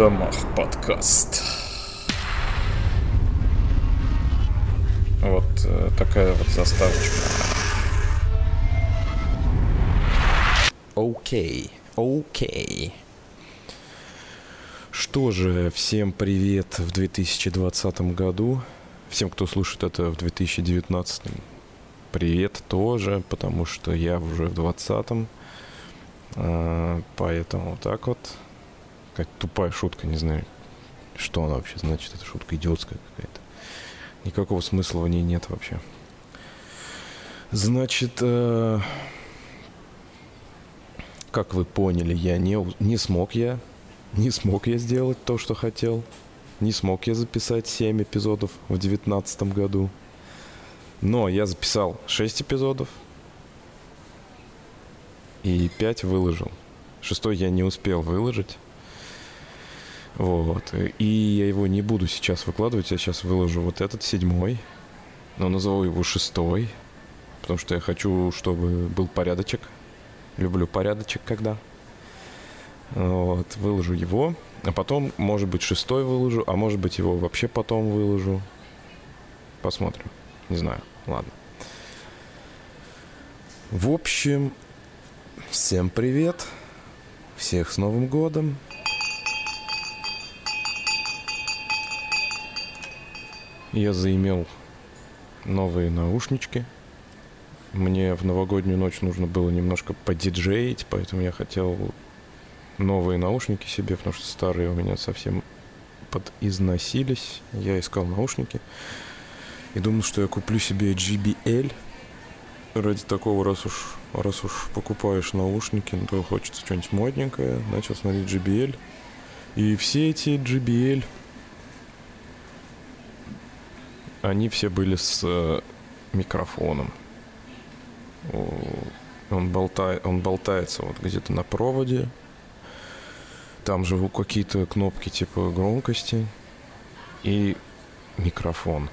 домах подкаст. Вот э, такая вот заставочка. Окей, окей. Что же, всем привет в 2020 году. Всем, кто слушает это в 2019, привет тоже, потому что я уже в 20 а, Поэтому так вот. Какая-то тупая шутка, не знаю, что она вообще значит. Это шутка идиотская какая-то. Никакого смысла в ней нет вообще. Значит, э, как вы поняли, я не, не смог я, не смог я сделать то, что хотел. Не смог я записать 7 эпизодов в 2019 году. Но я записал 6 эпизодов. И 5 выложил. Шестой я не успел выложить. Вот. И я его не буду сейчас выкладывать. Я сейчас выложу вот этот седьмой. Но назову его шестой. Потому что я хочу, чтобы был порядочек. Люблю порядочек, когда. Вот. Выложу его. А потом, может быть, шестой выложу. А может быть, его вообще потом выложу. Посмотрим. Не знаю. Ладно. В общем, всем привет. Всех с Новым годом. Я заимел новые наушнички. Мне в новогоднюю ночь нужно было немножко подиджеить, поэтому я хотел новые наушники себе, потому что старые у меня совсем подизносились. Я искал наушники и думал, что я куплю себе JBL. Ради такого, раз уж, раз уж покупаешь наушники, ну, то хочется что-нибудь модненькое. Начал смотреть JBL. И все эти JBL они все были с э, микрофоном. Он, болтает, он болтается вот где-то на проводе. Там же какие-то кнопки типа громкости и микрофон.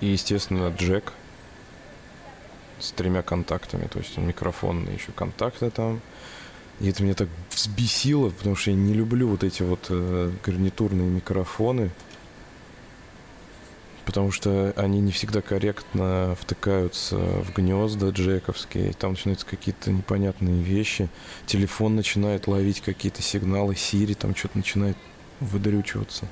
И, естественно, джек с тремя контактами. То есть микрофон и еще контакты там. И это меня так взбесило, потому что я не люблю вот эти вот э, гарнитурные микрофоны потому что они не всегда корректно втыкаются в гнезда джековские, там начинаются какие-то непонятные вещи, телефон начинает ловить какие-то сигналы, Siri там что-то начинает выдрючиваться.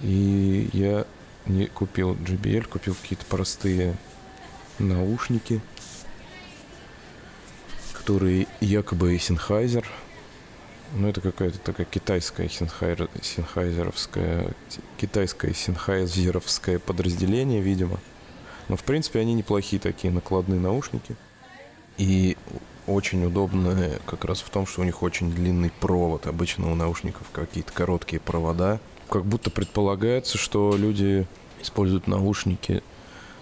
И я не купил JBL, купил какие-то простые наушники, которые якобы Sennheiser – ну, это какая-то такая китайская синхайр, синхайзеровская, китайское синхайзеровское подразделение, видимо. Но, в принципе, они неплохие такие накладные наушники. И очень удобные как раз в том, что у них очень длинный провод. Обычно у наушников какие-то короткие провода. Как будто предполагается, что люди используют наушники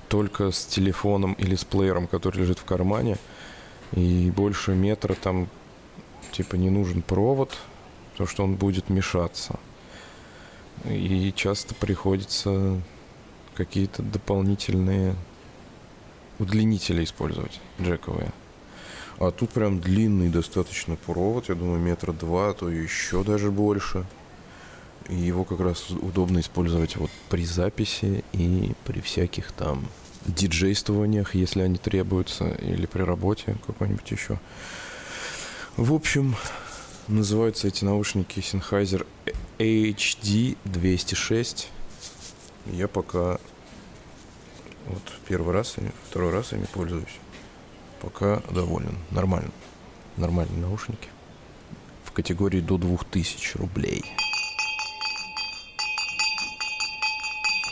только с телефоном или с плеером, который лежит в кармане. И больше метра там типа не нужен провод, потому что он будет мешаться. И часто приходится какие-то дополнительные удлинители использовать, джековые. А тут прям длинный достаточно провод, я думаю, метра два, а то еще даже больше. И его как раз удобно использовать вот при записи и при всяких там диджействованиях, если они требуются, или при работе какой-нибудь еще. В общем, называются эти наушники Sennheiser HD 206. Я пока вот первый раз, второй раз ими пользуюсь. Пока доволен. Нормально. Нормальные наушники. В категории до 2000 рублей.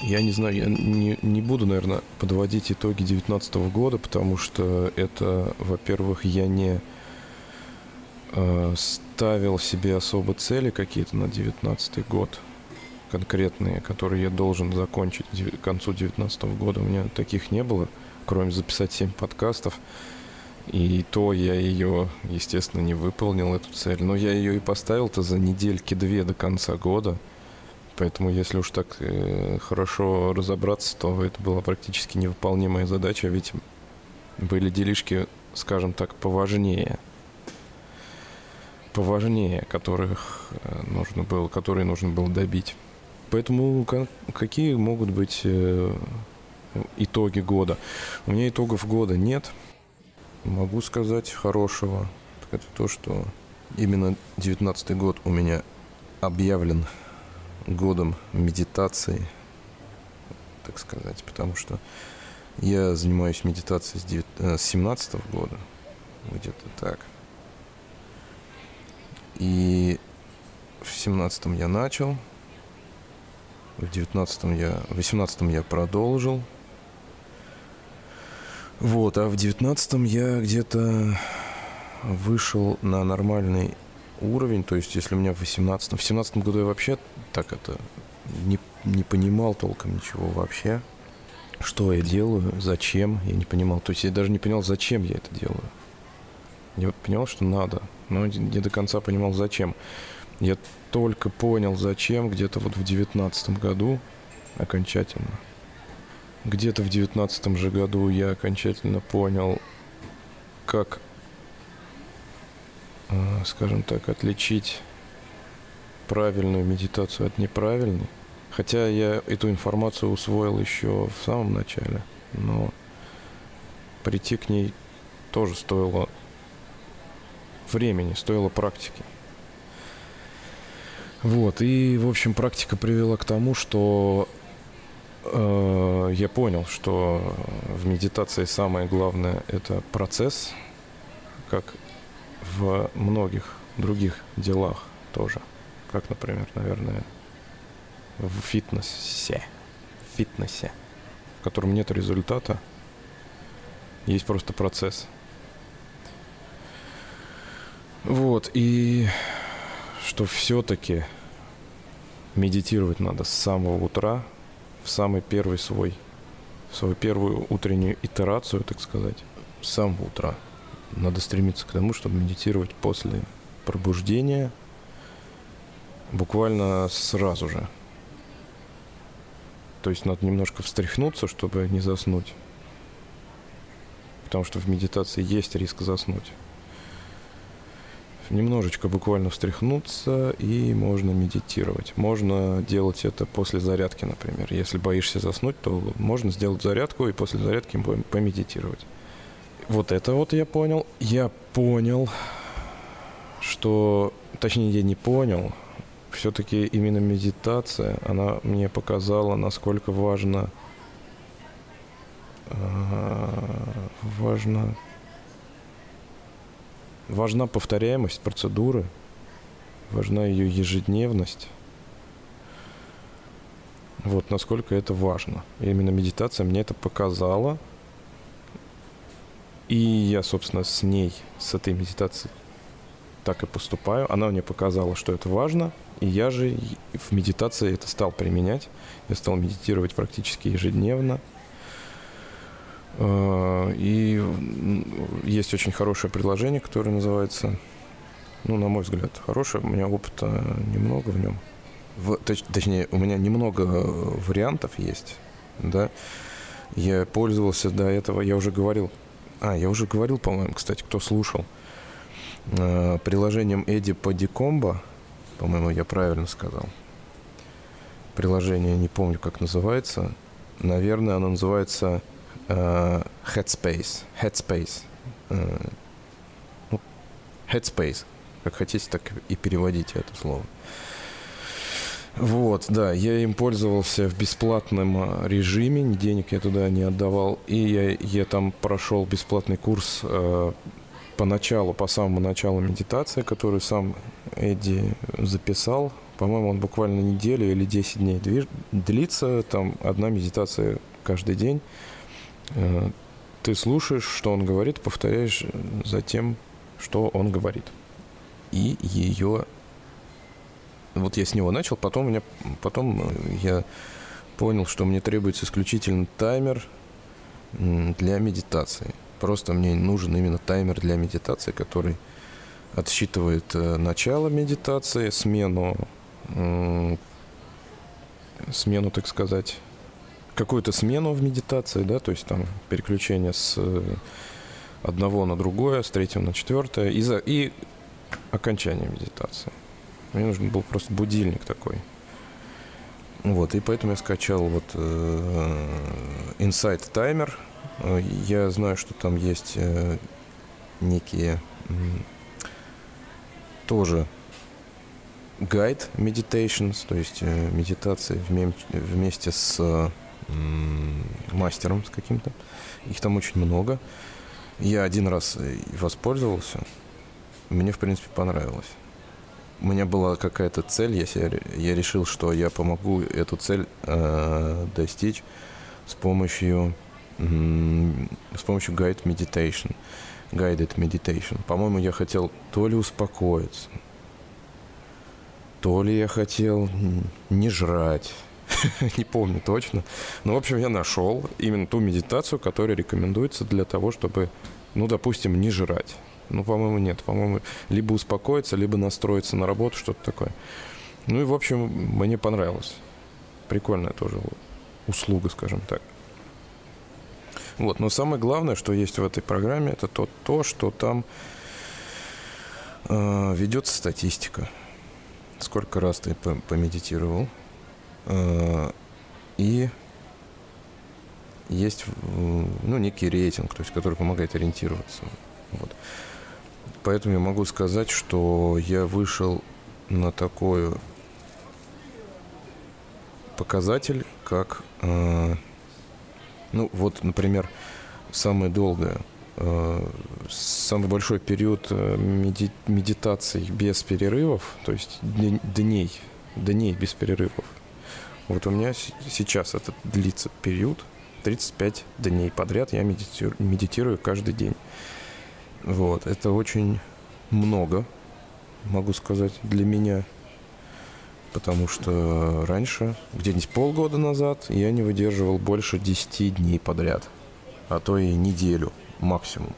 Я не знаю, я не, не буду, наверное, подводить итоги 2019 года, потому что это, во-первых, я не ставил себе особо цели какие-то на 2019 год конкретные, которые я должен закончить к концу 2019 года. У меня таких не было, кроме записать 7 подкастов. И то я ее, естественно, не выполнил, эту цель. Но я ее и поставил-то за недельки две до конца года. Поэтому, если уж так э, хорошо разобраться, то это была практически невыполнимая задача, ведь были делишки, скажем так, поважнее – поважнее, которых э, нужно было, которые нужно было добить. Поэтому какие могут быть э, итоги года? У меня итогов года нет. Могу сказать хорошего. Это то, что именно 19 год у меня объявлен годом медитации, так сказать, потому что я занимаюсь медитацией с, 9, э, с 17 года, где-то так. И в 17 я начал, в 19 я, в 18 я продолжил. Вот, а в 19 я где-то вышел на нормальный уровень, то есть если у меня в 18 в 17 году я вообще так это не, не понимал толком ничего вообще, что я делаю, зачем, я не понимал, то есть я даже не понял, зачем я это делаю. Я понял, что надо, но не до конца понимал, зачем. Я только понял, зачем, где-то вот в девятнадцатом году окончательно. Где-то в девятнадцатом же году я окончательно понял, как Э, скажем так, отличить правильную медитацию от неправильной. Хотя я эту информацию усвоил еще в самом начале, но прийти к ней тоже стоило времени, стоило практики. Вот, и, в общем, практика привела к тому, что э, я понял, что в медитации самое главное это процесс, как в многих других делах тоже. Как, например, наверное, в фитнесе. В фитнесе, в котором нет результата, есть просто процесс. Вот, и что все-таки медитировать надо с самого утра, в самый первый свой, в свою первую утреннюю итерацию, так сказать, с самого утра – надо стремиться к тому, чтобы медитировать после пробуждения буквально сразу же. То есть надо немножко встряхнуться, чтобы не заснуть. Потому что в медитации есть риск заснуть. Немножечко буквально встряхнуться и можно медитировать. Можно делать это после зарядки, например. Если боишься заснуть, то можно сделать зарядку и после зарядки помедитировать. Вот это вот я понял. Я понял, что... Точнее, я не понял. Все-таки именно медитация, она мне показала, насколько важно... А, важно... Важна повторяемость процедуры, важна ее ежедневность. Вот насколько это важно. Именно медитация мне это показала – и я, собственно, с ней, с этой медитацией так и поступаю. Она мне показала, что это важно, и я же в медитации это стал применять. Я стал медитировать практически ежедневно. А, и есть очень хорошее приложение, которое называется, ну, на мой взгляд, хорошее. У меня опыта немного в нем. В, точ, точнее, у меня немного вариантов есть, да. Я пользовался до этого, я уже говорил а, я уже говорил, по-моему, кстати, кто слушал. Э, приложением Эдди Падикомба, по-моему, я правильно сказал. Приложение, не помню, как называется. Наверное, оно называется э, Headspace. Headspace. Э, ну, Headspace. Как хотите, так и переводите это слово. Вот, да, я им пользовался в бесплатном а, режиме, денег я туда не отдавал, и я, я там прошел бесплатный курс э, по началу, по самому началу медитации, который сам Эдди записал. По-моему, он буквально неделю или 10 дней движ... длится, там одна медитация каждый день. Э, ты слушаешь, что он говорит, повторяешь за тем, что он говорит. И ее вот я с него начал, потом, меня, потом э, я понял, что мне требуется исключительно таймер для медитации. Просто мне нужен именно таймер для медитации, который отсчитывает э, начало медитации, смену, смену, так сказать, какую-то смену в медитации, да, то есть там переключение с э, одного на другое, с третьего на четвертое, и, за, и окончания медитации. Мне нужен был просто будильник такой. Вот, и поэтому я скачал вот э, Insight Timer. Я знаю, что там есть э, некие э, тоже гайд meditations, то есть э, медитации вместе с мастером с каким-то. Их там очень много. Я один раз воспользовался. Мне, в принципе, понравилось у меня была какая-то цель, я, себе, я решил, что я помогу эту цель э, достичь с помощью, э, с помощью guide meditation, guided meditation. По-моему, я хотел то ли успокоиться, то ли я хотел не жрать, не помню точно. Но, в общем, я нашел именно ту медитацию, которая рекомендуется для того, чтобы, ну, допустим, не жрать. Ну, по-моему, нет. По-моему, либо успокоиться, либо настроиться на работу, что-то такое. Ну и, в общем, мне понравилось. Прикольная тоже услуга, скажем так. Вот, но самое главное, что есть в этой программе, это то, то что там э, ведется статистика. Сколько раз ты помедитировал. Э, и есть ну, некий рейтинг, то есть, который помогает ориентироваться. Вот. Поэтому я могу сказать, что я вышел на такой показатель, как, э, ну вот, например, самое долгое, э, самый большой период э, меди медитаций без перерывов, то есть дней, дней без перерывов. Вот у меня сейчас этот длится период, 35 дней подряд я медитирую, медитирую каждый день. Вот, это очень много, могу сказать, для меня. Потому что раньше, где-нибудь полгода назад, я не выдерживал больше 10 дней подряд. А то и неделю максимум.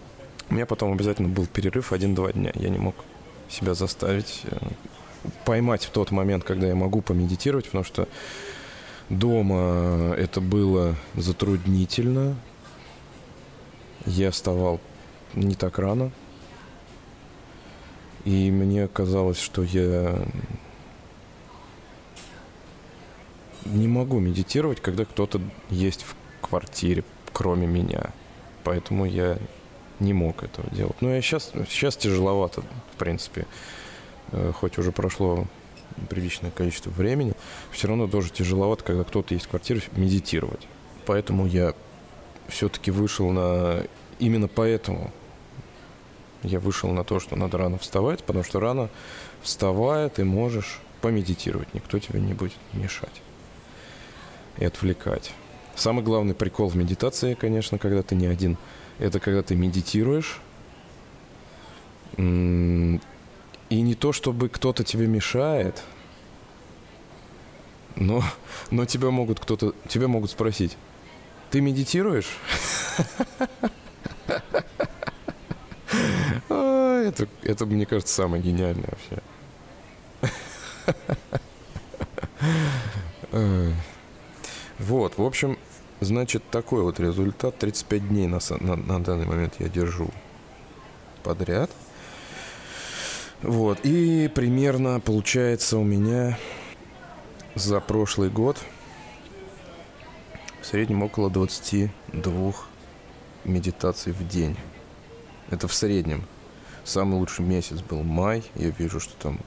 У меня потом обязательно был перерыв 1-2 дня. Я не мог себя заставить э, поймать в тот момент, когда я могу помедитировать, потому что дома это было затруднительно. Я вставал не так рано. И мне казалось, что я не могу медитировать, когда кто-то есть в квартире, кроме меня. Поэтому я не мог этого делать. Но я сейчас, сейчас тяжеловато, в принципе. Э, хоть уже прошло приличное количество времени, все равно тоже тяжеловато, когда кто-то есть в квартире, медитировать. Поэтому я все-таки вышел на... Именно поэтому я вышел на то, что надо рано вставать, потому что рано вставая ты можешь помедитировать, никто тебе не будет мешать и отвлекать. Самый главный прикол в медитации, конечно, когда ты не один, это когда ты медитируешь, и не то, чтобы кто-то тебе мешает, но, но тебя могут кто-то, тебя могут спросить, ты медитируешь? это, это, мне кажется, самое гениальное вообще. Вот, в общем, значит, такой вот результат. 35 дней на, на, на данный момент я держу подряд. Вот, и примерно получается у меня за прошлый год в среднем около 22 медитаций в день. Это в среднем. Самый лучший месяц был май. Я вижу, что там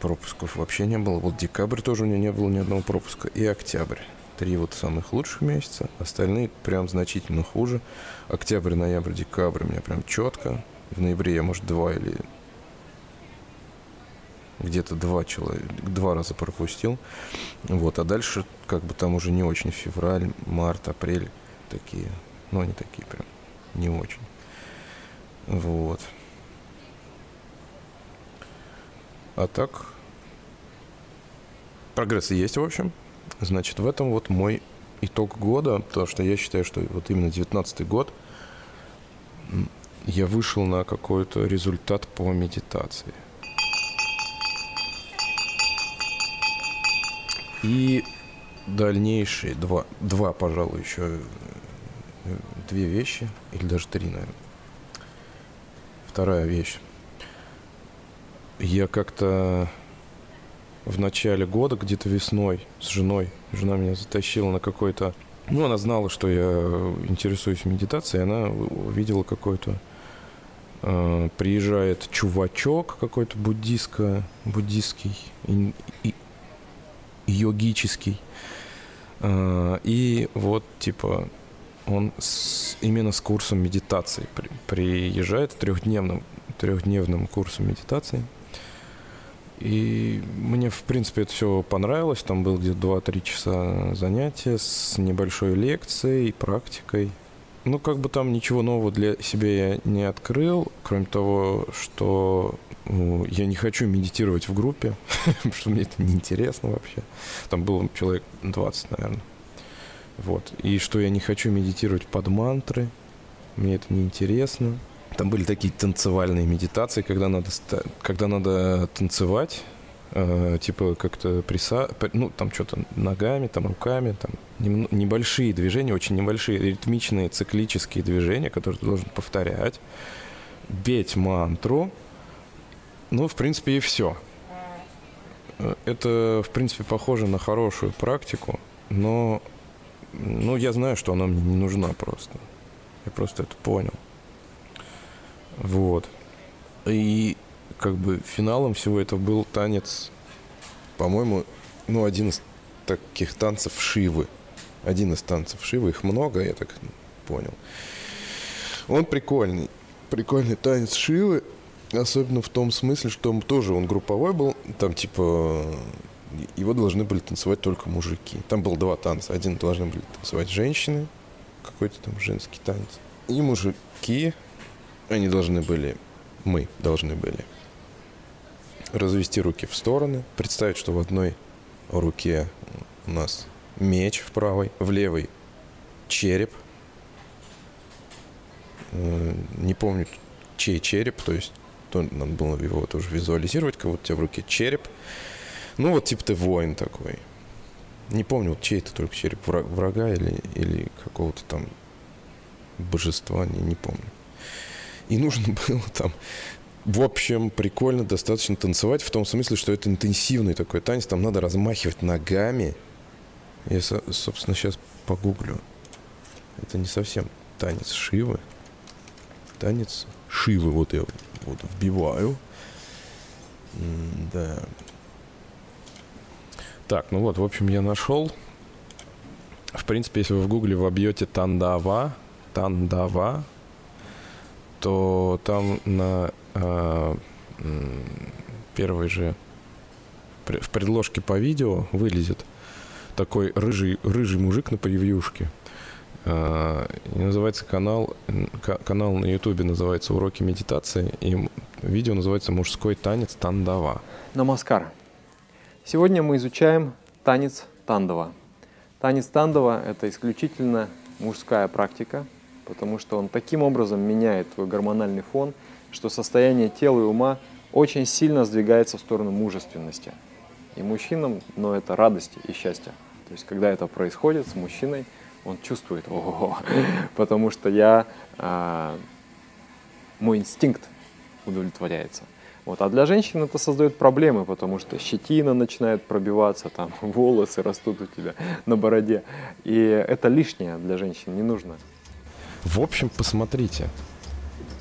пропусков вообще не было. Вот декабрь тоже у меня не было ни одного пропуска. И октябрь. Три вот самых лучших месяца. Остальные прям значительно хуже. Октябрь, ноябрь, декабрь у меня прям четко. В ноябре я, может, два или где-то два человека, два раза пропустил. Вот, а дальше как бы там уже не очень февраль, март, апрель такие, ну они такие прям не очень. Вот. А так, прогресс есть, в общем. Значит, в этом вот мой итог года, потому что я считаю, что вот именно 19 год я вышел на какой-то результат по медитации. И дальнейшие два, два, пожалуй, еще э, две вещи, или даже три, наверное вторая вещь. Я как-то в начале года, где-то весной, с женой, жена меня затащила на какой-то... Ну, она знала, что я интересуюсь медитацией, она увидела какой-то... Э, приезжает чувачок какой-то буддистско, буддистский, и, и, йогический. Э, и вот, типа, он с, именно с курсом медитации при, приезжает, трехдневным, трехдневным курсом медитации – и мне, в принципе, это все понравилось. Там был где-то 2-3 часа занятия с небольшой лекцией, практикой. Ну, как бы там ничего нового для себя я не открыл, кроме того, что ну, я не хочу медитировать в группе, потому что мне это неинтересно вообще. Там было человек 20, наверное. Вот. И что я не хочу медитировать под мантры, мне это неинтересно. Там были такие танцевальные медитации, когда надо, когда надо танцевать, э, типа как-то приса... ну, там что-то ногами, там руками, там небольшие движения, очень небольшие, ритмичные, циклические движения, которые ты должен повторять, бить мантру, ну, в принципе, и все. Э, это, в принципе, похоже на хорошую практику, но ну, я знаю, что она мне не нужна просто. Я просто это понял. Вот. И как бы финалом всего этого был танец, по-моему, ну, один из таких танцев Шивы. Один из танцев Шивы, их много, я так понял. Он прикольный. Прикольный танец Шивы, особенно в том смысле, что он тоже он групповой был, там типа его должны были танцевать только мужики. Там было два танца. Один должны были танцевать женщины, какой-то там женский танец. И мужики они должны были, мы должны были развести руки в стороны, представить, что в одной руке у нас меч в правой, в левой череп. Не помню, чей череп, то есть то, надо было его тоже визуализировать, как вот у тебя в руке череп. Ну, вот типа ты воин такой. Не помню, вот чей это только череп, врага или, или какого-то там божества, не, не помню. И нужно было там в общем, прикольно достаточно танцевать в том смысле, что это интенсивный такой танец, там надо размахивать ногами. Я, собственно, сейчас погуглю. Это не совсем танец Шивы. Танец Шивы, вот я вот вбиваю. да. Так, ну вот, в общем, я нашел. В принципе, если вы в гугле вобьете Тандава, Тандава, то там на э, первой же в предложке по видео вылезет такой рыжий, рыжий мужик на превьюшке. Э, называется канал, канал на ютубе называется «Уроки медитации», и видео называется «Мужской танец тандава». Намаскар. Сегодня мы изучаем танец тандава. Танец тандава – это исключительно мужская практика – потому что он таким образом меняет твой гормональный фон, что состояние тела и ума очень сильно сдвигается в сторону мужественности. И мужчинам, но это радость и счастье. То есть, когда это происходит с мужчиной, он чувствует, ого, потому что я, а, мой инстинкт удовлетворяется. Вот. А для женщин это создает проблемы, потому что щетина начинает пробиваться, там волосы растут у тебя на бороде. И это лишнее для женщин, не нужно. В общем, посмотрите.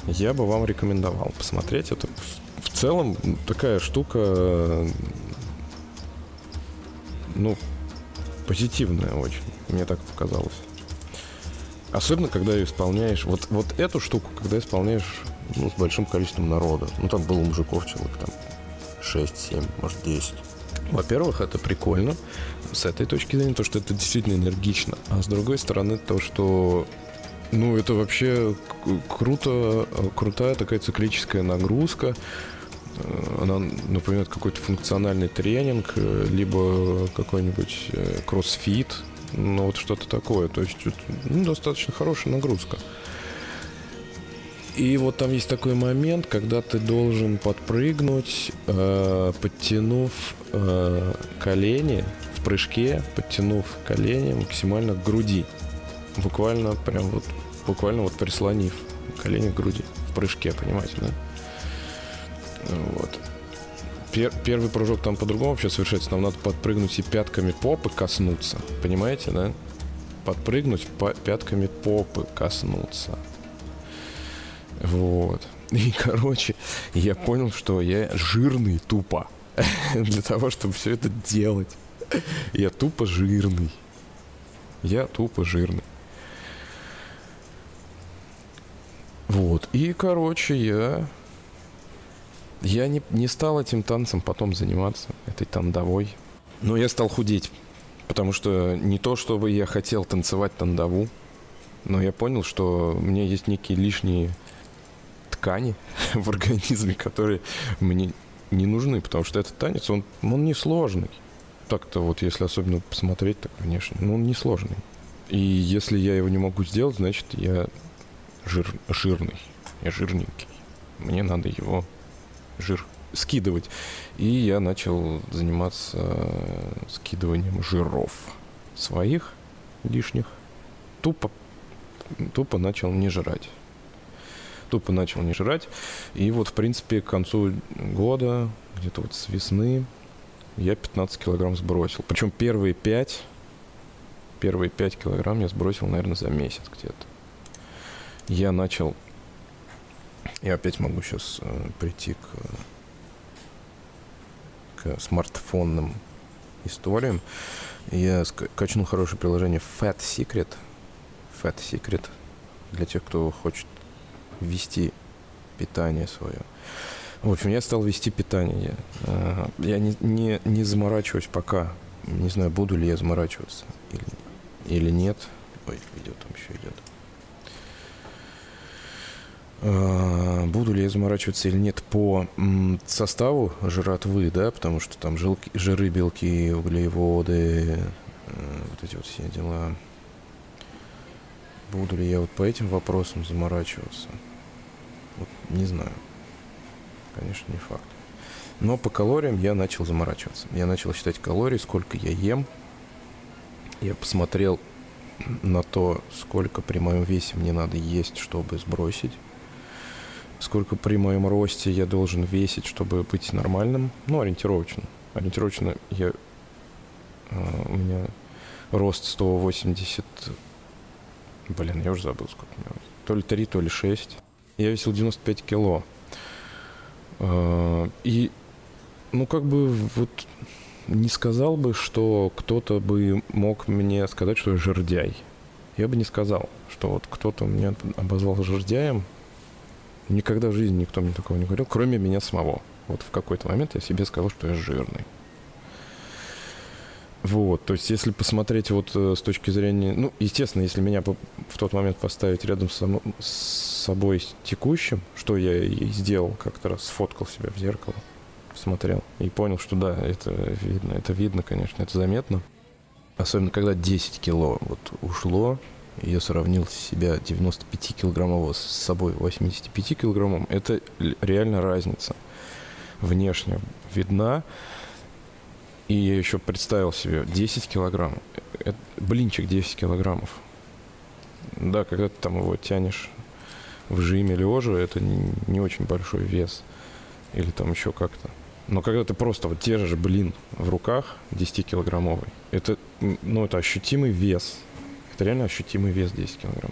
Я бы вам рекомендовал посмотреть. Это в целом такая штука, ну, позитивная очень. Мне так показалось. Особенно, когда исполняешь вот, вот эту штуку, когда исполняешь ну, с большим количеством народа. Ну, там было мужиков человек там 6, 7, может 10. Во-первых, это прикольно с этой точки зрения, то, что это действительно энергично. А с другой стороны, то, что ну, это вообще круто, крутая такая циклическая нагрузка. Э, она напоминает какой-то функциональный тренинг, э, либо какой-нибудь э, кроссфит, ну вот что-то такое. То есть ну, достаточно хорошая нагрузка. И вот там есть такой момент, когда ты должен подпрыгнуть, э, подтянув э, колени в прыжке, подтянув колени максимально к груди буквально прям вот, буквально вот прислонив колени к груди. в прыжке, понимаете, да? Вот. Пер, первый прыжок там по-другому вообще совершается. Нам надо подпрыгнуть и пятками попы коснуться. Понимаете, да? Подпрыгнуть, по, пятками попы коснуться. Вот. И, короче, я понял, что я жирный тупо. Для того, чтобы все это делать. Я тупо жирный. Я тупо жирный. Вот. И, короче, я... Я не, не стал этим танцем потом заниматься, этой тандовой. Но я стал худеть. Потому что не то, чтобы я хотел танцевать тандову, но я понял, что у меня есть некие лишние ткани в организме, которые мне не нужны, потому что этот танец, он, он несложный. Так-то вот, если особенно посмотреть, так внешне, ну, он несложный. И если я его не могу сделать, значит, я жир, жирный, я жирненький. Мне надо его жир скидывать. И я начал заниматься скидыванием жиров своих лишних. Тупо, тупо начал не жрать. Тупо начал не жрать. И вот, в принципе, к концу года, где-то вот с весны, я 15 килограмм сбросил. Причем первые 5, первые 5 килограмм я сбросил, наверное, за месяц где-то я начал... Я опять могу сейчас э, прийти к, к смартфонным историям. Я качнул хорошее приложение Fat Secret. Fat Secret для тех, кто хочет ввести питание свое. В общем, я стал вести питание. Я, я не, не, не заморачиваюсь пока. Не знаю, буду ли я заморачиваться или, или нет. Ой, идет там еще идет. А, буду ли я заморачиваться или нет по составу жратвы, да, потому что там жилки, жиры, белки, углеводы, э, вот эти вот все дела. Буду ли я вот по этим вопросам заморачиваться? Вот не знаю. Конечно, не факт. Но по калориям я начал заморачиваться. Я начал считать калории, сколько я ем. Я посмотрел на то, сколько при моем весе мне надо есть, чтобы сбросить сколько при моем росте я должен весить, чтобы быть нормальным. Ну, ориентировочно. Ориентировочно я, э, у меня рост 180... Блин, я уже забыл, сколько у меня. То ли 3, то ли 6. Я весил 95 кило. Э, и, ну, как бы вот не сказал бы, что кто-то бы мог мне сказать, что я жердяй. Я бы не сказал, что вот кто-то меня обозвал жердяем, Никогда в жизни никто мне такого не говорил, кроме меня самого. Вот в какой-то момент я себе сказал, что я жирный. Вот, то есть если посмотреть вот э, с точки зрения, ну, естественно, если меня в тот момент поставить рядом с, с собой с текущим, что я и сделал, как-то раз сфоткал себя в зеркало, смотрел и понял, что да, это видно, это видно, конечно, это заметно. Особенно когда 10 кило вот ушло, я сравнил себя 95-килограммового с собой 85-килограммом, это реально разница. Внешне видна. И я еще представил себе 10 килограмм. Это блинчик 10 килограммов. Да, когда ты там его тянешь в жиме лежа, это не очень большой вес. Или там еще как-то. Но когда ты просто вот держишь блин в руках 10-килограммовый, это, ну, это ощутимый вес это реально ощутимый вес 10 килограмм.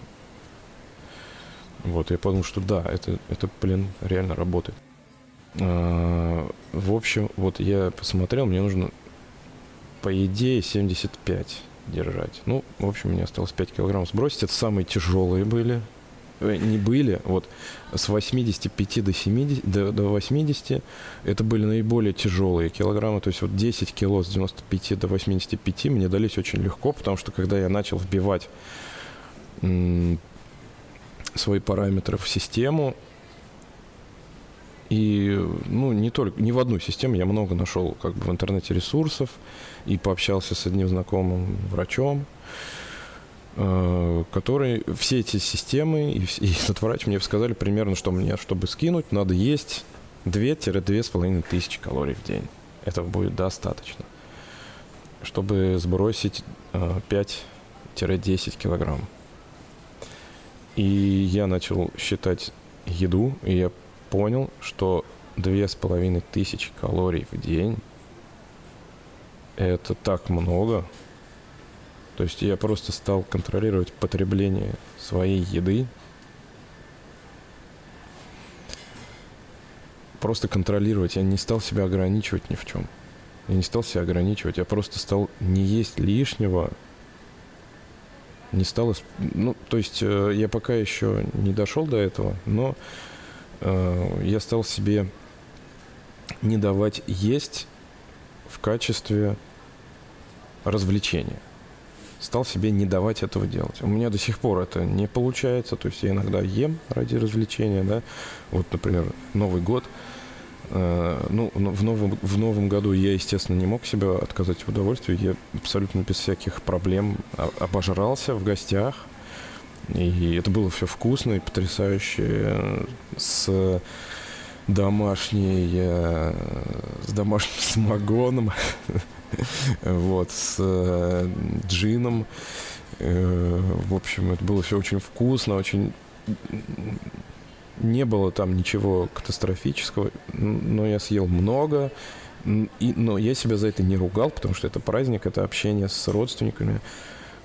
Вот, я подумал, что да, это, это блин, реально работает. А, в общем, вот я посмотрел, мне нужно, по идее, 75 держать. Ну, в общем, мне осталось 5 килограмм сбросить. Это самые тяжелые были. Э, не были, вот с 85 до, 70, до, до 80 это были наиболее тяжелые килограммы, то есть вот 10 кило с 95 до 85 мне дались очень легко, потому что когда я начал вбивать свои параметры в систему, и, ну, не только, не в одну систему, я много нашел как бы в интернете ресурсов и пообщался с одним знакомым врачом, который все эти системы и, и этот врач мне сказали примерно, что мне, чтобы скинуть, надо есть 2-2,5 тысячи калорий в день. Этого будет достаточно, чтобы сбросить 5-10 э, килограмм. И я начал считать еду, и я понял, что две с половиной тысячи калорий в день это так много. То есть я просто стал контролировать потребление своей еды. Просто контролировать. Я не стал себя ограничивать ни в чем. Я не стал себя ограничивать. Я просто стал не есть лишнего. Не стал... Ну, то есть э, я пока еще не дошел до этого, но э, я стал себе не давать есть в качестве развлечения. Стал себе не давать этого делать. У меня до сих пор это не получается. То есть я иногда ем ради развлечения, да. Вот, например, Новый год. Э, ну, в новом, в новом году я, естественно, не мог себе отказать в удовольствии. Я абсолютно без всяких проблем обожрался в гостях. И это было все вкусно и потрясающе. С домашней, э, с домашним самогоном, вот, с э, джином. Э, в общем, это было все очень вкусно, очень... Не было там ничего катастрофического, но я съел много, и, но я себя за это не ругал, потому что это праздник, это общение с родственниками,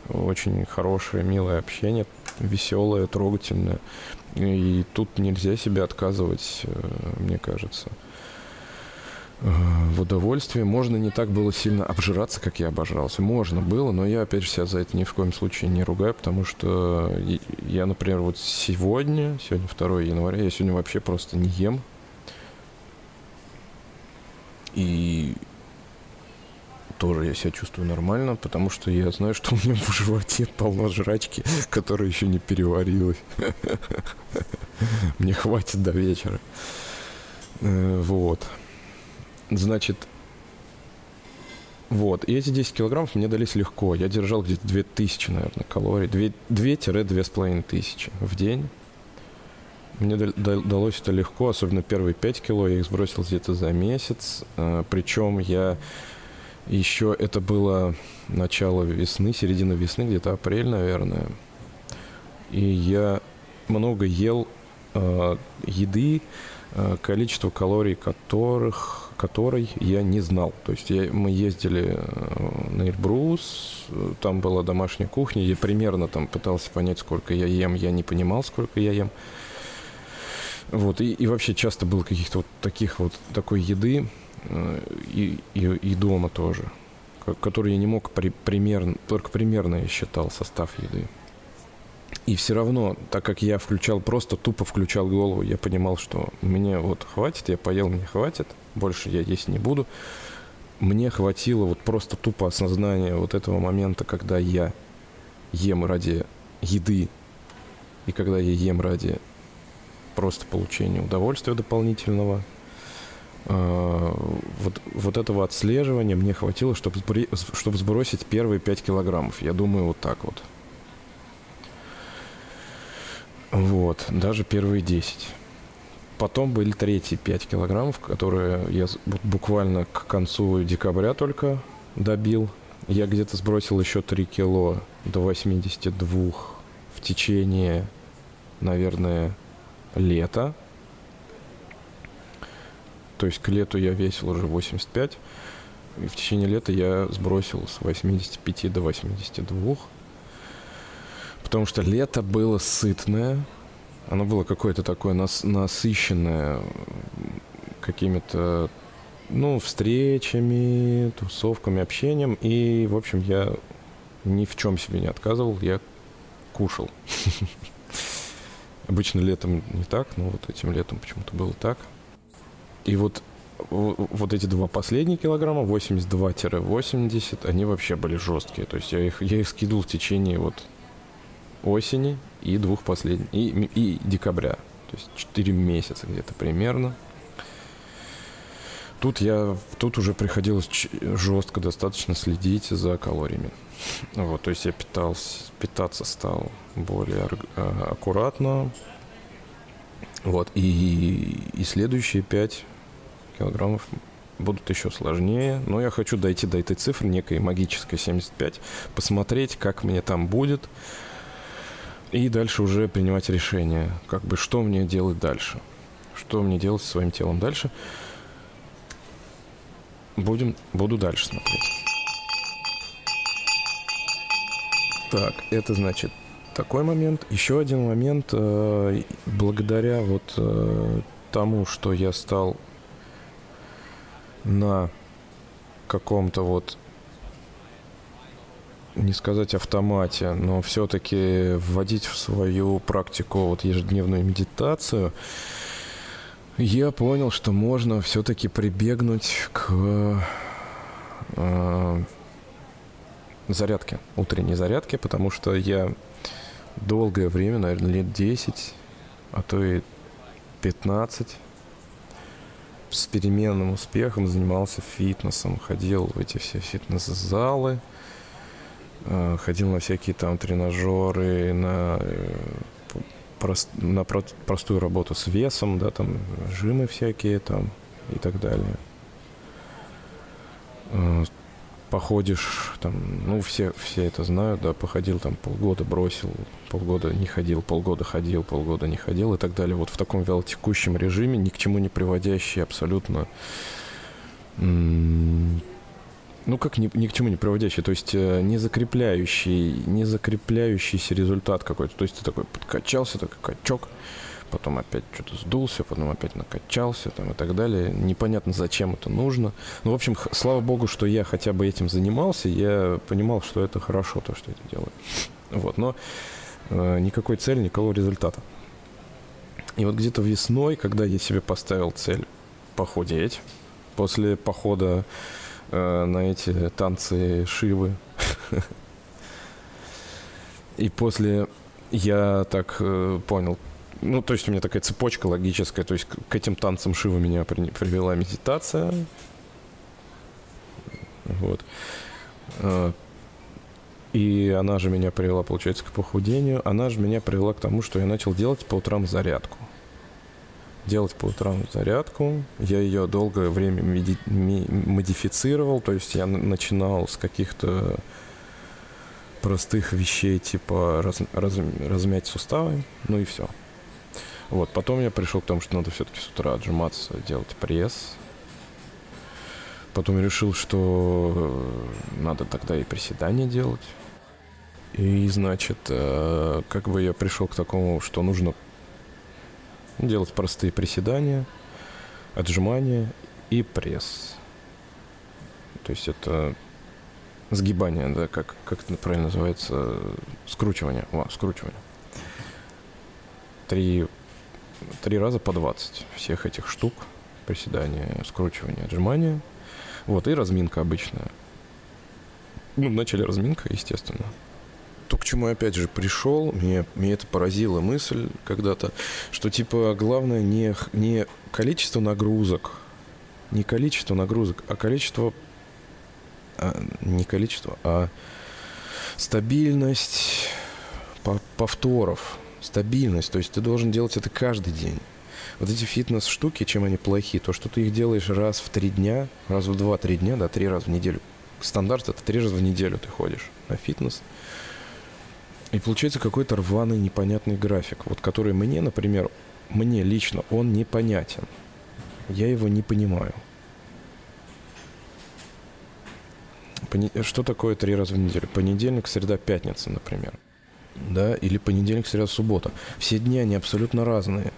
очень хорошее, милое общение, веселое, трогательное. И тут нельзя себе отказывать, э, мне кажется, э, в удовольствии. Можно не так было сильно обжираться, как я обожрался. Можно было, но я, опять же, себя за это ни в коем случае не ругаю, потому что я, например, вот сегодня, сегодня 2 января, я сегодня вообще просто не ем. И тоже я себя чувствую нормально, потому что я знаю, что у меня в животе полно жрачки, которая еще не переварилась. Мне хватит до вечера. Э, вот. Значит, вот. И эти 10 килограммов мне дались легко. Я держал где-то 2000, наверное, калорий. 2-2500 в день. Мне далось это легко, особенно первые 5 кило. Я их сбросил где-то за месяц. Э, Причем я еще это было начало весны, середина весны, где-то апрель, наверное. И я много ел э, еды, э, количество калорий которых, которой я не знал. То есть я, мы ездили э, на Эльбрус, там была домашняя кухня, я примерно там пытался понять, сколько я ем, я не понимал, сколько я ем. Вот, и, и вообще часто было каких-то вот таких вот такой еды, Э, и, и, и дома тоже, который я не мог при, примерно, только примерно я считал состав еды. И все равно, так как я включал, просто тупо включал голову, я понимал, что мне вот хватит, я поел, мне хватит, больше я есть не буду. Мне хватило вот просто тупо осознания вот этого момента, когда я ем ради еды, и когда я ем ради просто получения удовольствия дополнительного, вот, вот этого отслеживания мне хватило, чтобы, чтобы сбросить первые 5 килограммов. Я думаю, вот так вот. Вот, даже первые 10. Потом были третьи 5 килограммов, которые я буквально к концу декабря только добил. Я где-то сбросил еще 3 кило до 82 в течение, наверное, лета. То есть к лету я весил уже 85. И в течение лета я сбросил с 85 до 82. Потому что лето было сытное. Оно было какое-то такое нас, насыщенное какими-то ну, встречами, тусовками, общением. И, в общем, я ни в чем себе не отказывал, я кушал. Обычно летом не так, но вот этим летом почему-то было так. И вот вот эти два последние килограмма, 82-80, они вообще были жесткие. То есть я их, я их скидывал в течение вот осени и двух последних, и, и декабря. То есть 4 месяца где-то примерно. Тут я, тут уже приходилось жестко достаточно следить за калориями. Вот, то есть я питался, питаться стал более а, аккуратно. Вот, и, и следующие пять килограммов будут еще сложнее. Но я хочу дойти до этой цифры, некой магической 75, посмотреть, как мне там будет. И дальше уже принимать решение, как бы что мне делать дальше. Что мне делать со своим телом дальше. Будем, буду дальше смотреть. Так, это значит такой момент. Еще один момент. Э, благодаря вот э, тому, что я стал на каком-то вот не сказать автомате, но все-таки вводить в свою практику вот ежедневную медитацию, я понял, что можно все-таки прибегнуть к э, зарядке, утренней зарядке, потому что я долгое время, наверное, лет 10, а то и 15 с переменным успехом занимался фитнесом, ходил в эти все фитнес-залы, э, ходил на всякие там тренажеры, на, э, на простую работу с весом, да, там жимы всякие там и так далее. Э, походишь, там, ну, все, все это знают, да, походил там полгода, бросил, полгода не ходил, полгода ходил, полгода не ходил и так далее. Вот в таком вялотекущем режиме, ни к чему не приводящий абсолютно, ну, как ни, ни к чему не приводящий, то есть э, не закрепляющий, не закрепляющийся результат какой-то. То есть ты такой подкачался, такой качок, потом опять что-то сдулся, потом опять накачался там, и так далее. Непонятно, зачем это нужно. Ну, в общем, слава богу, что я хотя бы этим занимался, я понимал, что это хорошо, то, что это делаю. Вот, но э, никакой цели, никакого результата. И вот где-то весной, когда я себе поставил цель похудеть, после похода э, на эти танцы Шивы, и после я так э, понял, ну, то есть у меня такая цепочка логическая. То есть к этим танцам Шива меня при, привела медитация. Вот. А, и она же меня привела, получается, к похудению. Она же меня привела к тому, что я начал делать по утрам зарядку. Делать по утрам зарядку. Я ее долгое время модифицировал. То есть я начинал с каких-то простых вещей, типа раз, раз, размять суставы, ну и все. Вот, потом я пришел к тому, что надо все-таки с утра отжиматься, делать пресс. Потом я решил, что э, надо тогда и приседания делать. И, значит, э, как бы я пришел к такому, что нужно делать простые приседания, отжимания и пресс. То есть это сгибание, да, как, как это правильно называется, скручивание. О, скручивание. Три три раза по 20 всех этих штук. Приседания, скручивания, отжимания. Вот, и разминка обычная. Ну, начали разминка, естественно. То, к чему я опять же пришел, мне, мне это поразила мысль когда-то, что типа главное не, не количество нагрузок, не количество нагрузок, а количество, а, не количество, а стабильность повторов, стабильность. То есть ты должен делать это каждый день. Вот эти фитнес-штуки, чем они плохи? То, что ты их делаешь раз в три дня, раз в два-три дня, да, три раза в неделю. Стандарт это три раза в неделю ты ходишь на фитнес. И получается какой-то рваный, непонятный график, вот который мне, например, мне лично, он непонятен. Я его не понимаю. Что такое три раза в неделю? Понедельник, среда, пятница, например да, или понедельник, среда, суббота. Все дни они абсолютно разные.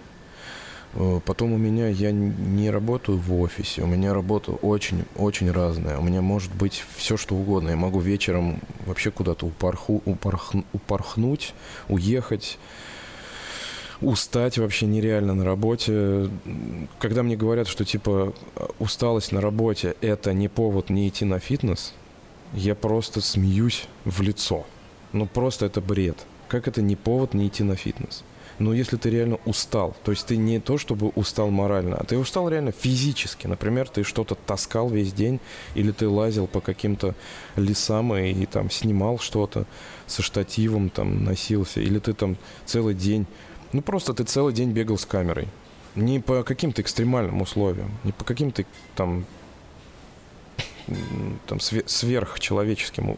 Э, потом у меня, я не работаю в офисе, у меня работа очень-очень разная. У меня может быть все, что угодно. Я могу вечером вообще куда-то упорху, упорх, упорхнуть, уехать, устать вообще нереально на работе. Когда мне говорят, что типа усталость на работе это не повод не идти на фитнес, я просто смеюсь в лицо. Ну просто это бред. Как это не повод не идти на фитнес? Но если ты реально устал, то есть ты не то чтобы устал морально, а ты устал реально физически. Например, ты что-то таскал весь день, или ты лазил по каким-то лесам и, и там снимал что-то со штативом, там носился, или ты там целый день, ну просто ты целый день бегал с камерой. Не по каким-то экстремальным условиям, не по каким-то там, там сверхчеловеческим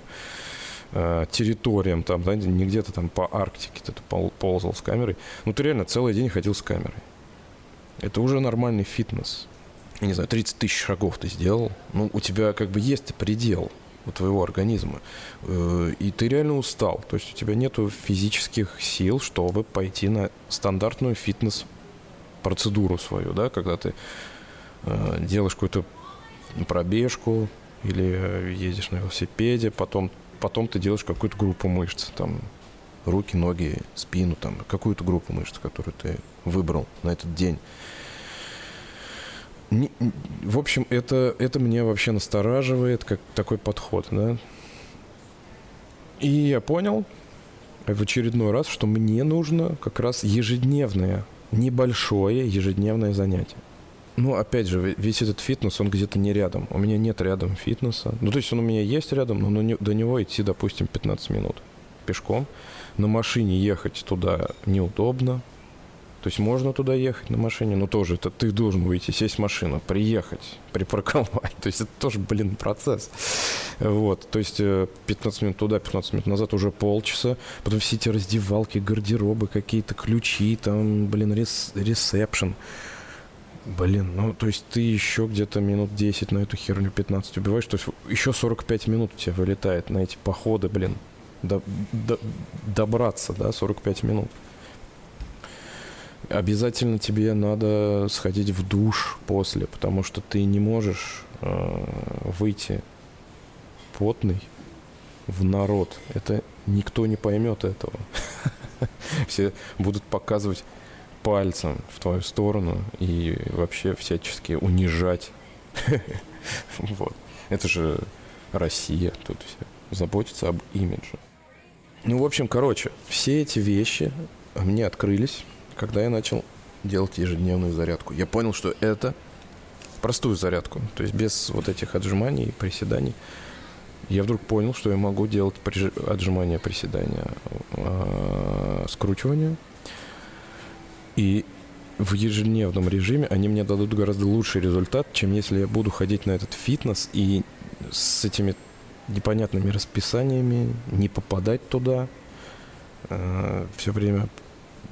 э, территориям, там, да, не где-то там по Арктике ты пол- ползал с камерой. Ну, ты реально целый день ходил с камерой. Это уже нормальный фитнес. Я не знаю, 30 тысяч шагов ты сделал. Ну, у тебя как бы есть предел у твоего организма. Э, и ты реально устал. То есть у тебя нет физических сил, чтобы пойти на стандартную фитнес-процедуру свою, да, когда ты э, делаешь какую-то пробежку или едешь на велосипеде, потом, потом ты делаешь какую-то группу мышц, там, руки, ноги, спину, там, какую-то группу мышц, которую ты выбрал на этот день. Не, в общем, это, это меня вообще настораживает, как такой подход, да. И я понял в очередной раз, что мне нужно как раз ежедневное, небольшое ежедневное занятие. Ну, опять же, весь этот фитнес, он где-то не рядом. У меня нет рядом фитнеса. Ну, то есть он у меня есть рядом, но до него идти, допустим, 15 минут пешком. На машине ехать туда неудобно. То есть можно туда ехать на машине, но тоже это ты должен выйти, сесть в машину, приехать, припарковать. То есть это тоже, блин, процесс. Вот, то есть 15 э, минут туда, 15 минут назад уже полчаса. Потом все эти раздевалки, гардеробы, какие-то ключи, там, блин, рес, ресепшн. Блин, ну, то есть ты еще где-то минут 10 на эту херню 15 убиваешь, то есть еще 45 минут у тебя вылетает на эти походы, блин, до, до, добраться, да, 45 минут. Обязательно тебе надо сходить в душ после, потому что ты не можешь э, выйти потный в народ. Это никто не поймет этого. Все будут показывать пальцем в твою сторону и вообще всячески унижать. Вот. Это же Россия, тут все заботится об имидже. Ну, в общем, короче, все эти вещи мне открылись, когда я начал делать ежедневную зарядку. Я понял, что это простую зарядку, то есть без вот этих отжиманий и приседаний. Я вдруг понял, что я могу делать отжимания, приседания, а, скручивания, и в ежедневном режиме они мне дадут гораздо лучший результат, чем если я буду ходить на этот фитнес и с этими непонятными расписаниями, не попадать туда, э, все время,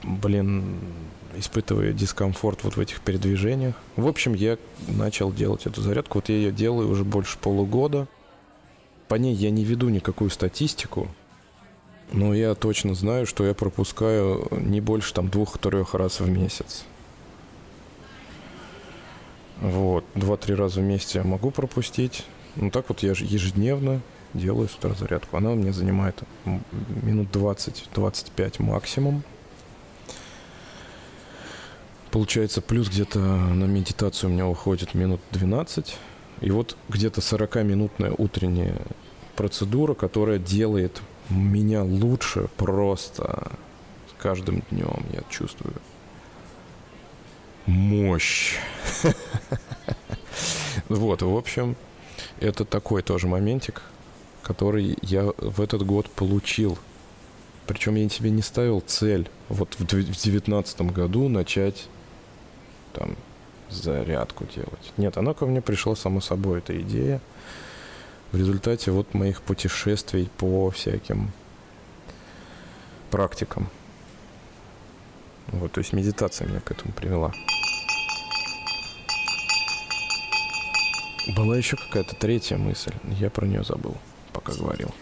блин, испытывая дискомфорт вот в этих передвижениях. В общем, я начал делать эту зарядку. Вот я ее делаю уже больше полугода. По ней я не веду никакую статистику, но я точно знаю, что я пропускаю не больше там двух-трех раз в месяц. Вот, два-три раза в месяц я могу пропустить. Ну так вот я же ежедневно делаю с утра зарядку. Она у меня занимает минут 20-25 максимум. Получается, плюс где-то на медитацию у меня уходит минут 12. И вот где-то 40-минутная утренняя процедура, которая делает меня лучше просто с каждым днем я чувствую мощь. Вот, в общем, это такой тоже моментик, который я в этот год получил. Причем я себе не ставил цель вот в 2019 году начать там зарядку делать. Нет, она ко мне пришла само собой, эта идея в результате вот моих путешествий по всяким практикам. Вот, то есть медитация меня к этому привела. Была еще какая-то третья мысль. Я про нее забыл, пока говорил.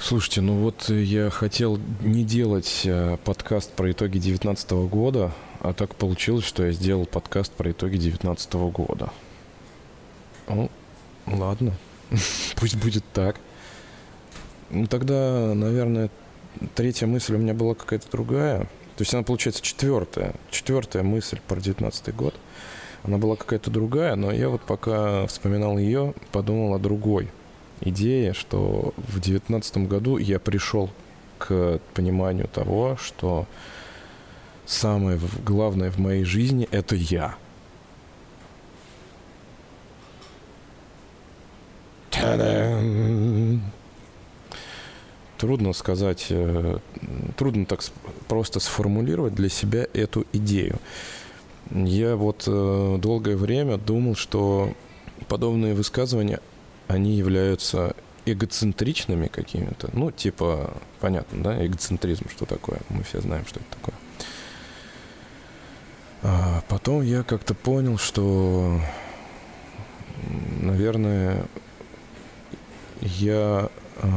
Слушайте, ну вот я хотел не делать э, подкаст про итоги 2019 года, а так получилось, что я сделал подкаст про итоги 2019 года. Ну, Ладно, пусть будет так. Ну, тогда, наверное, третья мысль у меня была какая-то другая. То есть она, получается, четвертая. Четвертая мысль про 19 год. Она была какая-то другая, но я вот пока вспоминал ее, подумал о другой идее, что в 19 году я пришел к пониманию того, что самое главное в моей жизни – это я – Трудно сказать, э, трудно так просто сформулировать для себя эту идею. Я вот э, долгое время думал, что подобные высказывания, они являются эгоцентричными какими-то. Ну, типа, понятно, да, эгоцентризм, что такое. Мы все знаем, что это такое. А потом я как-то понял, что, наверное, я, э,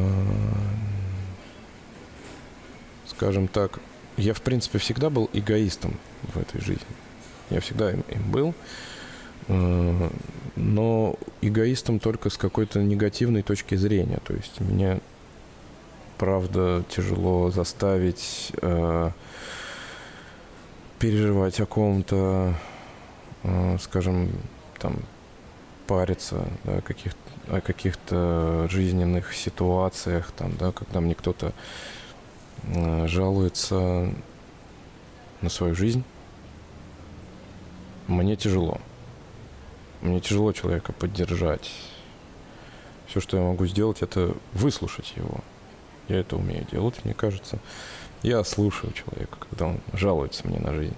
скажем так, я, в принципе, всегда был эгоистом в этой жизни. Я всегда им, им был. Э, но эгоистом только с какой-то негативной точки зрения. То есть меня, правда, тяжело заставить э, переживать о ком-то, скажем, там, париться да, каких, о каких-то жизненных ситуациях, там, да, когда мне кто-то э, жалуется на свою жизнь. Мне тяжело. Мне тяжело человека поддержать. Все, что я могу сделать, это выслушать его. Я это умею делать, мне кажется. Я слушаю человека, когда он жалуется мне на жизнь.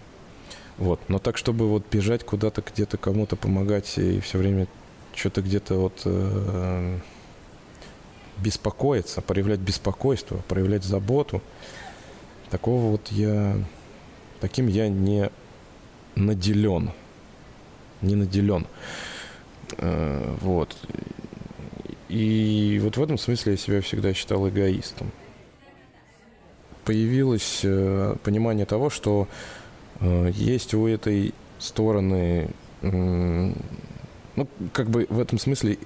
Вот. Но так, чтобы вот бежать куда-то, где-то кому-то помогать и все время что-то где-то вот э, беспокоиться, проявлять беспокойство, проявлять заботу, такого вот я, таким я не наделен не наделен. Э, вот. И вот в этом смысле я себя всегда считал эгоистом. Появилось э, понимание того, что э, есть у этой стороны, ну, как бы в этом смысле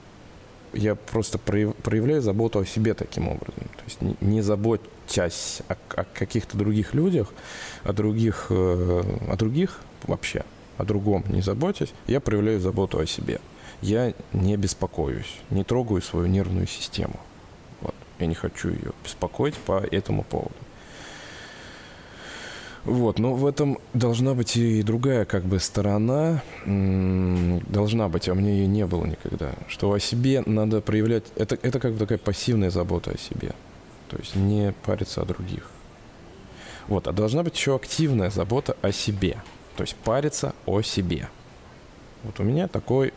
я просто проявляю заботу о себе таким образом. То есть не заботясь о, о каких-то других людях, о других, о других вообще – о другом не заботясь, я проявляю заботу о себе. Я не беспокоюсь, не трогаю свою нервную систему. Вот. Я не хочу ее беспокоить по этому поводу. Вот, но в этом должна быть и другая как бы сторона, должна быть, а мне ее не было никогда, что о себе надо проявлять, это, это как бы такая пассивная забота о себе, то есть не париться о других. Вот, а должна быть еще активная забота о себе – то есть париться о себе. Вот у меня такой,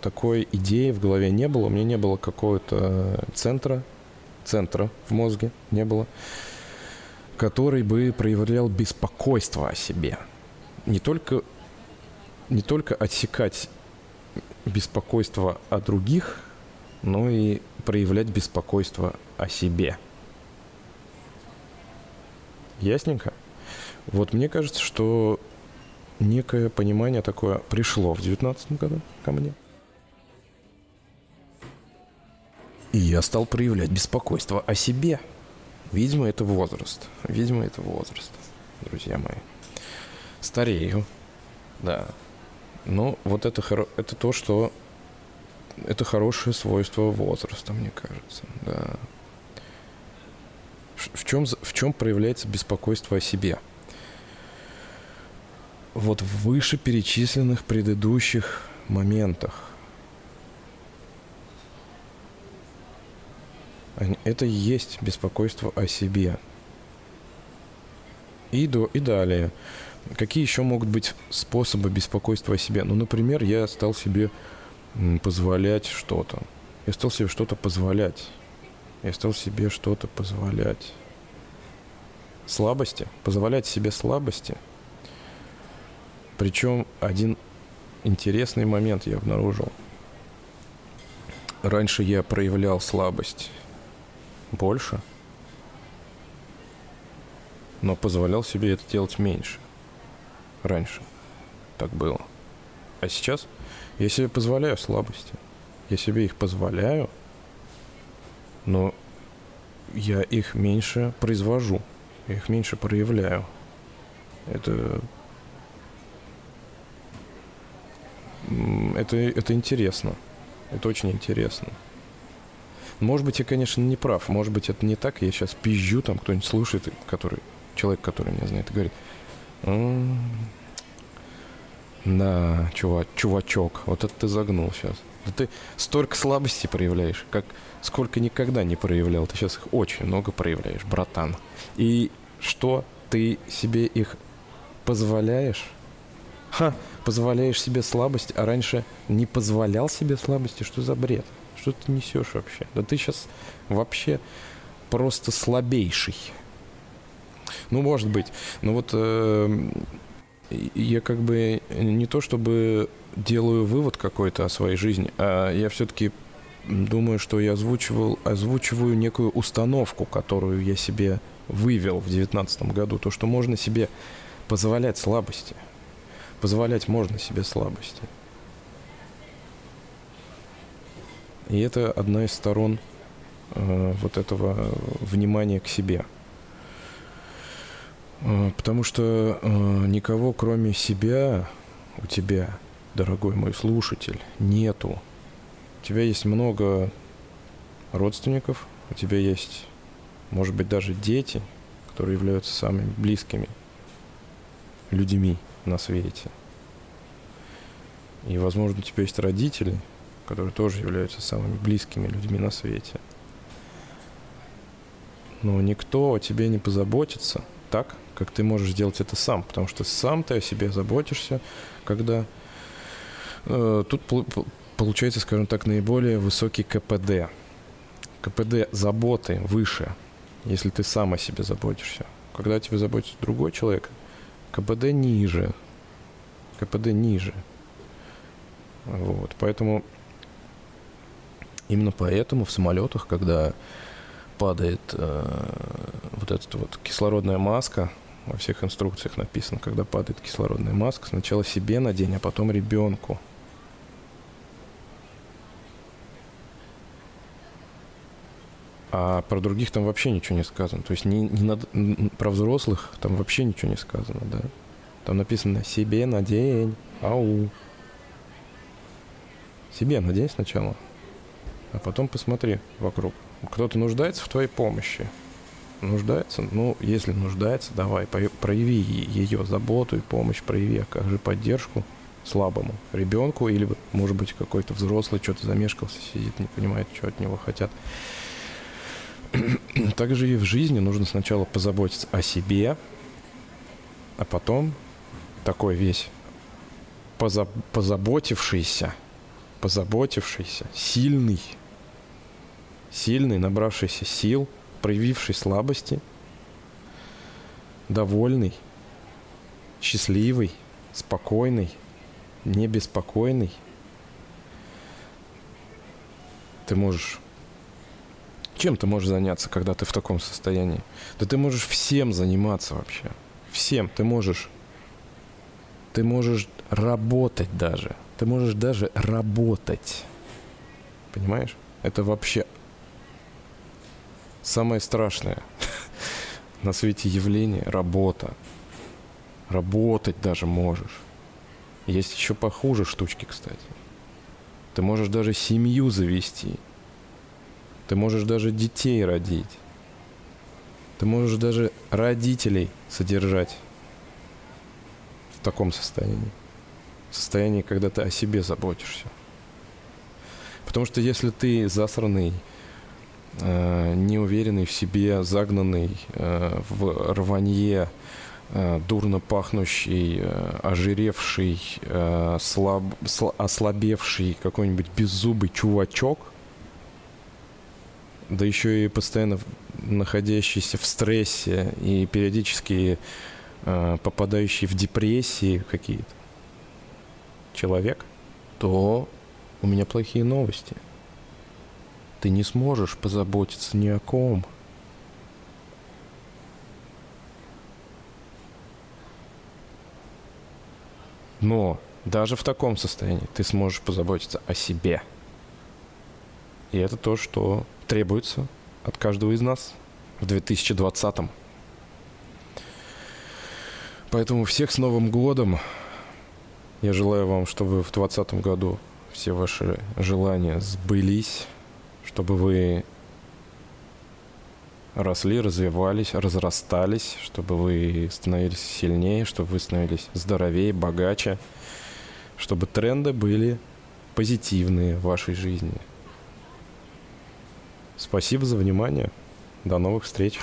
такой идеи в голове не было. У меня не было какого-то центра, центра в мозге не было, который бы проявлял беспокойство о себе. Не только, не только отсекать беспокойство о других, но и проявлять беспокойство о себе. Ясненько? Вот мне кажется, что некое понимание такое пришло в 19 году ко мне. И я стал проявлять беспокойство о себе. Видимо, это возраст. Видимо, это возраст, друзья мои. Старею, да. Но вот это, хоро... это то, что... Это хорошее свойство возраста, мне кажется, да. В чем, в чем проявляется беспокойство о себе? – вот в вышеперечисленных предыдущих моментах. Это и есть беспокойство о себе. И, до, и далее. Какие еще могут быть способы беспокойства о себе? Ну, например, я стал себе позволять что-то. Я стал себе что-то позволять. Я стал себе что-то позволять. Слабости. Позволять себе слабости – причем один интересный момент я обнаружил. Раньше я проявлял слабость больше, но позволял себе это делать меньше. Раньше так было. А сейчас я себе позволяю слабости. Я себе их позволяю, но я их меньше произвожу, я их меньше проявляю. Это это, это интересно. Это очень интересно. Может быть, я, конечно, не прав. Может быть, это не так. Я сейчас пизжу, там кто-нибудь слушает, который, человек, который меня знает, и говорит, да, чувак, чувачок, вот это ты загнул сейчас. Да ты столько слабостей проявляешь, как сколько никогда не проявлял. Ты сейчас их очень много проявляешь, братан. И что ты себе их позволяешь? Ха, позволяешь себе слабость, а раньше не позволял себе слабости. Что за бред? Что ты несешь вообще? Да ты сейчас вообще просто слабейший. Ну, может быть. Но вот э, я как бы не то чтобы делаю вывод какой-то о своей жизни, а я все-таки думаю, что я озвучивал, озвучиваю некую установку, которую я себе вывел в 2019 году. То, что можно себе позволять слабости. Позволять можно себе слабости. И это одна из сторон э, вот этого внимания к себе. Э, потому что э, никого, кроме себя, у тебя, дорогой мой слушатель, нету. У тебя есть много родственников, у тебя есть, может быть, даже дети, которые являются самыми близкими людьми на свете. И, возможно, у тебя есть родители, которые тоже являются самыми близкими людьми на свете. Но никто о тебе не позаботится так, как ты можешь сделать это сам, потому что сам ты о себе заботишься, когда э, тут получается, скажем так, наиболее высокий КПД. КПД заботы выше, если ты сам о себе заботишься. Когда о тебе заботится другой человек, КПД ниже. КПД ниже. Вот. Поэтому именно поэтому в самолетах, когда падает э, вот эта вот кислородная маска, во всех инструкциях написано, когда падает кислородная маска, сначала себе надень, а потом ребенку. А про других там вообще ничего не сказано. То есть не, не надо, про взрослых там вообще ничего не сказано, да. Там написано себе надень, ау. Себе надень сначала, а потом посмотри вокруг. Кто-то нуждается в твоей помощи нуждается, ну, если нуждается, давай, прояви ее заботу и помощь, прояви, а как же поддержку слабому ребенку или, может быть, какой-то взрослый что-то замешкался, сидит, не понимает, что от него хотят. Также и в жизни нужно сначала позаботиться о себе, а потом такой весь позаб позаботившийся, позаботившийся, сильный, сильный, набравшийся сил – проявивший слабости, довольный, счастливый, спокойный, не беспокойный, ты можешь... Чем ты можешь заняться, когда ты в таком состоянии? Да ты можешь всем заниматься вообще. Всем. Ты можешь... Ты можешь работать даже. Ты можешь даже работать. Понимаешь? Это вообще самое страшное на свете явление – работа. Работать даже можешь. Есть еще похуже штучки, кстати. Ты можешь даже семью завести. Ты можешь даже детей родить. Ты можешь даже родителей содержать в таком состоянии. В состоянии, когда ты о себе заботишься. Потому что если ты засранный неуверенный в себе, загнанный э, в рванье, э, дурно пахнущий, э, ожиревший, э, слаб, сл- ослабевший какой-нибудь беззубый чувачок, да еще и постоянно находящийся в стрессе и периодически э, попадающий в депрессии какие-то человек, то у меня плохие новости – ты не сможешь позаботиться ни о ком. Но даже в таком состоянии ты сможешь позаботиться о себе. И это то, что требуется от каждого из нас в 2020. -м. Поэтому всех с Новым годом. Я желаю вам, чтобы в 2020 году все ваши желания сбылись чтобы вы росли, развивались, разрастались, чтобы вы становились сильнее, чтобы вы становились здоровее, богаче, чтобы тренды были позитивные в вашей жизни. Спасибо за внимание. До новых встреч.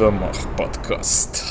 Домах подкаст.